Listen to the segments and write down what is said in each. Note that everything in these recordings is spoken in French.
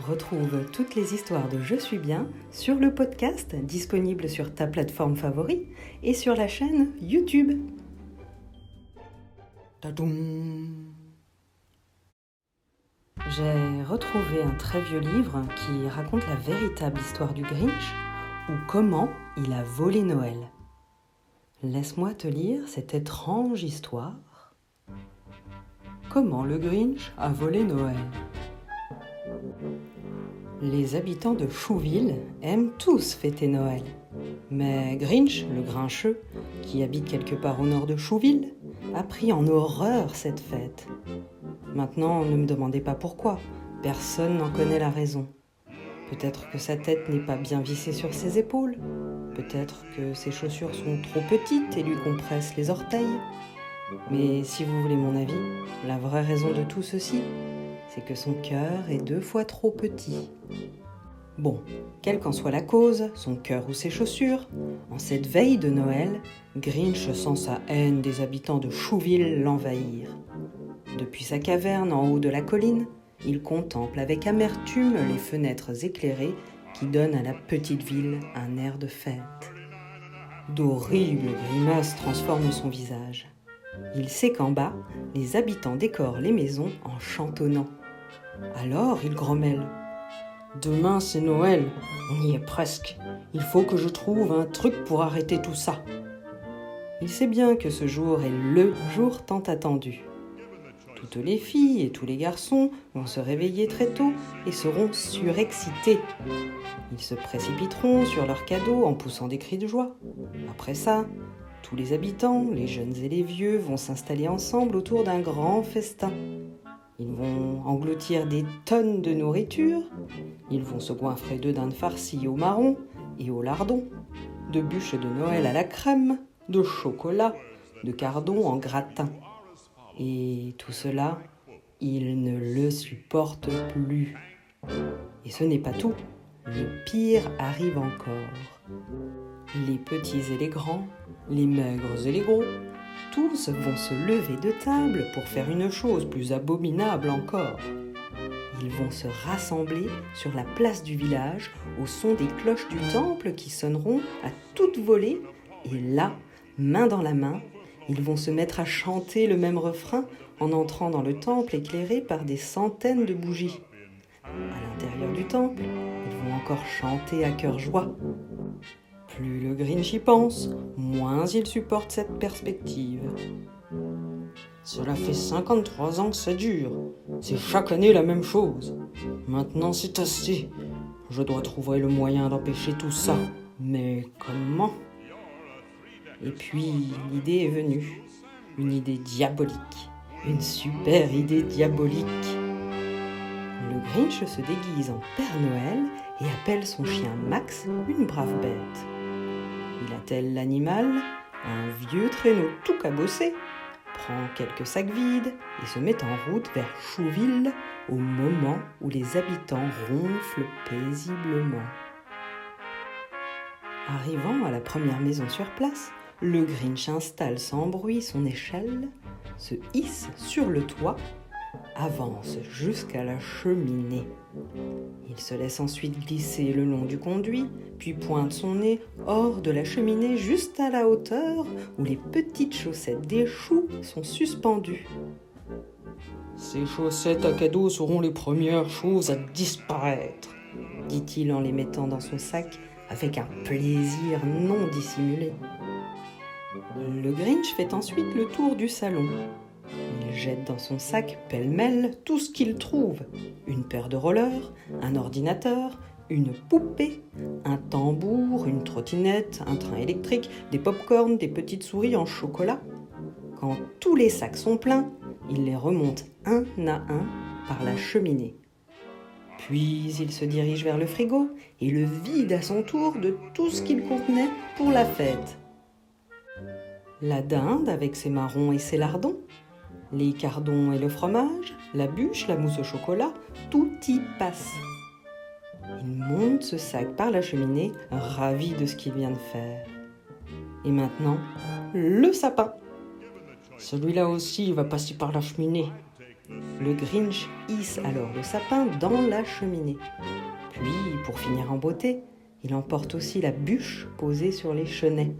Retrouve toutes les histoires de Je suis bien sur le podcast disponible sur ta plateforme favorite et sur la chaîne YouTube. J'ai retrouvé un très vieux livre qui raconte la véritable histoire du Grinch ou comment il a volé Noël. Laisse-moi te lire cette étrange histoire. Comment le Grinch a volé Noël les habitants de Chouville aiment tous fêter Noël. Mais Grinch, le grincheux, qui habite quelque part au nord de Chouville, a pris en horreur cette fête. Maintenant, ne me demandez pas pourquoi, personne n'en connaît la raison. Peut-être que sa tête n'est pas bien vissée sur ses épaules, peut-être que ses chaussures sont trop petites et lui compressent les orteils. Mais si vous voulez mon avis, la vraie raison de tout ceci, c'est que son cœur est deux fois trop petit. Bon, quelle qu'en soit la cause, son cœur ou ses chaussures, en cette veille de Noël, Grinch sent sa haine des habitants de Chouville l'envahir. Depuis sa caverne en haut de la colline, il contemple avec amertume les fenêtres éclairées qui donnent à la petite ville un air de fête. D'horribles grimaces transforment son visage. Il sait qu'en bas, les habitants décorent les maisons en chantonnant. Alors il grommelle. Demain c'est Noël, on y est presque. Il faut que je trouve un truc pour arrêter tout ça. Il sait bien que ce jour est LE jour tant attendu. Toutes les filles et tous les garçons vont se réveiller très tôt et seront surexcités. Ils se précipiteront sur leurs cadeaux en poussant des cris de joie. Après ça, tous les habitants, les jeunes et les vieux, vont s'installer ensemble autour d'un grand festin. Ils vont engloutir des tonnes de nourriture. Ils vont se goinfrer de dindes farcies au marron et au lardon, de bûches de Noël à la crème, de chocolat, de cardon en gratin. Et tout cela, ils ne le supportent plus. Et ce n'est pas tout. Le pire arrive encore. Les petits et les grands, les maigres et les gros, tous vont se lever de table pour faire une chose plus abominable encore. Ils vont se rassembler sur la place du village au son des cloches du temple qui sonneront à toute volée et là, main dans la main, ils vont se mettre à chanter le même refrain en entrant dans le temple éclairé par des centaines de bougies. À l'intérieur du temple, ils vont encore chanter à cœur joie. Plus le Grinch y pense, moins il supporte cette perspective. Cela fait 53 ans que ça dure. C'est chaque année la même chose. Maintenant c'est assez. Je dois trouver le moyen d'empêcher tout ça. Mais comment? Et puis l'idée est venue. Une idée diabolique. Une super idée diabolique. Le Grinch se déguise en Père Noël et appelle son chien Max une brave bête. L'animal, un vieux traîneau tout cabossé, prend quelques sacs vides et se met en route vers Chouville au moment où les habitants ronflent paisiblement. Arrivant à la première maison sur place, le Grinch installe sans bruit son échelle, se hisse sur le toit avance jusqu'à la cheminée. Il se laisse ensuite glisser le long du conduit, puis pointe son nez hors de la cheminée juste à la hauteur où les petites chaussettes des choux sont suspendues. Ces chaussettes à cadeau seront les premières choses à disparaître, dit-il en les mettant dans son sac avec un plaisir non dissimulé. Le Grinch fait ensuite le tour du salon, jette dans son sac pêle-mêle tout ce qu'il trouve. Une paire de rollers, un ordinateur, une poupée, un tambour, une trottinette, un train électrique, des pop-corns, des petites souris en chocolat. Quand tous les sacs sont pleins, il les remonte un à un par la cheminée. Puis il se dirige vers le frigo et le vide à son tour de tout ce qu'il contenait pour la fête. La dinde avec ses marrons et ses lardons, les cardons et le fromage, la bûche, la mousse au chocolat, tout y passe. Il monte ce sac par la cheminée, ravi de ce qu'il vient de faire. Et maintenant, le sapin. Celui-là aussi va passer par la cheminée. Le Grinch hisse alors le sapin dans la cheminée. Puis, pour finir en beauté, il emporte aussi la bûche posée sur les chenets.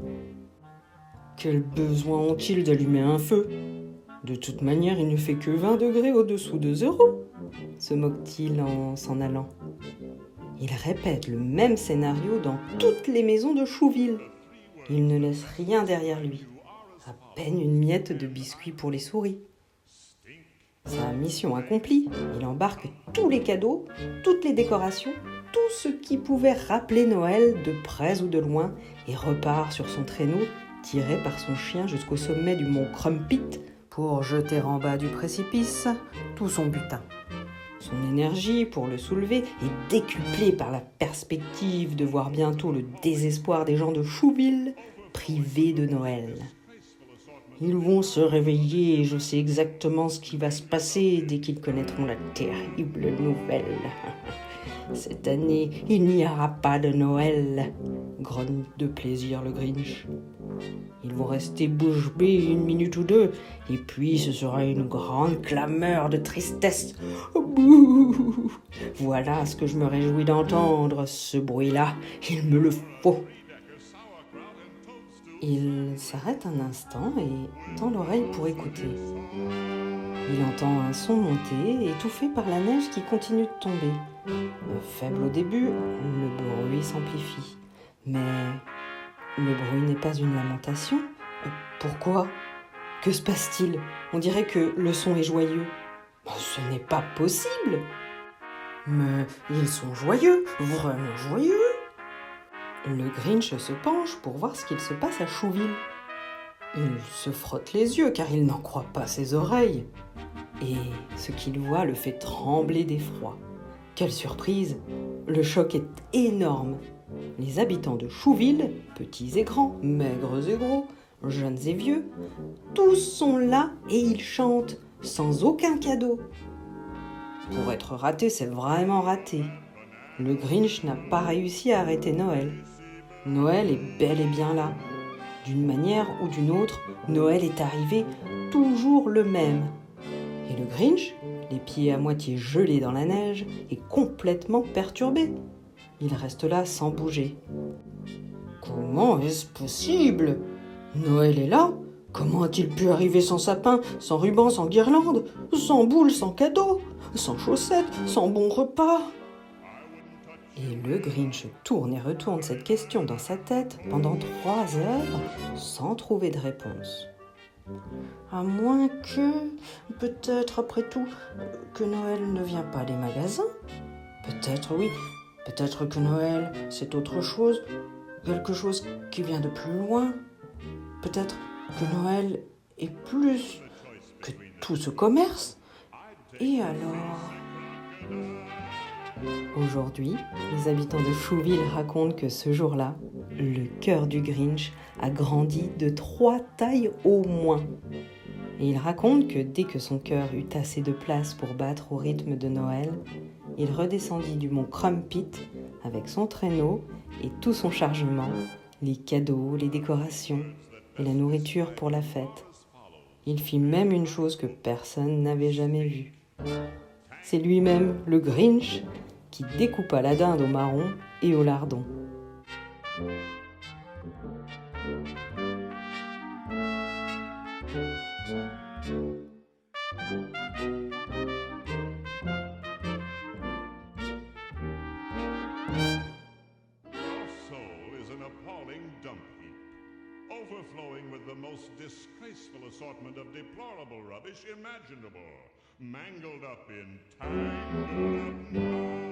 Quel besoin ont-ils d'allumer un feu? De toute manière, il ne fait que 20 degrés au-dessous de zéro, se moque-t-il en s'en allant. Il répète le même scénario dans toutes les maisons de Chouville. Il ne laisse rien derrière lui, à peine une miette de biscuit pour les souris. Sa mission accomplie, il embarque tous les cadeaux, toutes les décorations, tout ce qui pouvait rappeler Noël de près ou de loin et repart sur son traîneau tiré par son chien jusqu'au sommet du mont Crumpit pour jeter en bas du précipice tout son butin. Son énergie pour le soulever est décuplée par la perspective de voir bientôt le désespoir des gens de Chouville privés de Noël. Ils vont se réveiller et je sais exactement ce qui va se passer dès qu'ils connaîtront la terrible nouvelle. Cette année, il n'y aura pas de Noël, grogne de plaisir le Grinch. Ils vont rester bouche bée une minute ou deux, et puis ce sera une grande clameur de tristesse. Bouh Voilà ce que je me réjouis d'entendre, ce bruit-là. Il me le faut. Il s'arrête un instant et tend l'oreille pour écouter. Il entend un son monter, étouffé par la neige qui continue de tomber. Faible au début, le bruit s'amplifie. Mais le bruit n'est pas une lamentation. Pourquoi? Que se passe-t-il? On dirait que le son est joyeux. Ce n'est pas possible. Mais ils sont joyeux, vraiment joyeux. Le Grinch se penche pour voir ce qu'il se passe à Chouville. Il se frotte les yeux car il n'en croit pas ses oreilles. Et ce qu'il voit le fait trembler d'effroi. Quelle surprise Le choc est énorme. Les habitants de Chouville, petits et grands, maigres et gros, jeunes et vieux, tous sont là et ils chantent sans aucun cadeau. Pour être raté, c'est vraiment raté. Le Grinch n'a pas réussi à arrêter Noël. Noël est bel et bien là. D'une manière ou d'une autre, Noël est arrivé toujours le même. Et le Grinch, les pieds à moitié gelés dans la neige, est complètement perturbé. Il reste là sans bouger. Comment est-ce possible? Noël est là? Comment a-t-il pu arriver sans sapin, sans ruban, sans guirlande, sans boules, sans cadeaux, sans chaussettes, sans bon repas? Et le Grinch tourne et retourne cette question dans sa tête pendant trois heures sans trouver de réponse. À moins que, peut-être après tout, que Noël ne vient pas des magasins? Peut-être oui, peut-être que Noël c'est autre chose, quelque chose qui vient de plus loin. Peut-être que Noël est plus que tout ce commerce. Et alors Aujourd'hui, les habitants de Chouville racontent que ce jour-là, le cœur du Grinch a grandi de trois tailles au moins. Et ils racontent que dès que son cœur eut assez de place pour battre au rythme de Noël, il redescendit du mont Crumpit avec son traîneau et tout son chargement, les cadeaux, les décorations et la nourriture pour la fête. Il fit même une chose que personne n'avait jamais vue. C'est lui-même, le Grinch, qui découpa la dinde au marron et au lardon. Overflowing with the most disgraceful assortment of deplorable rubbish imaginable, mangled up in up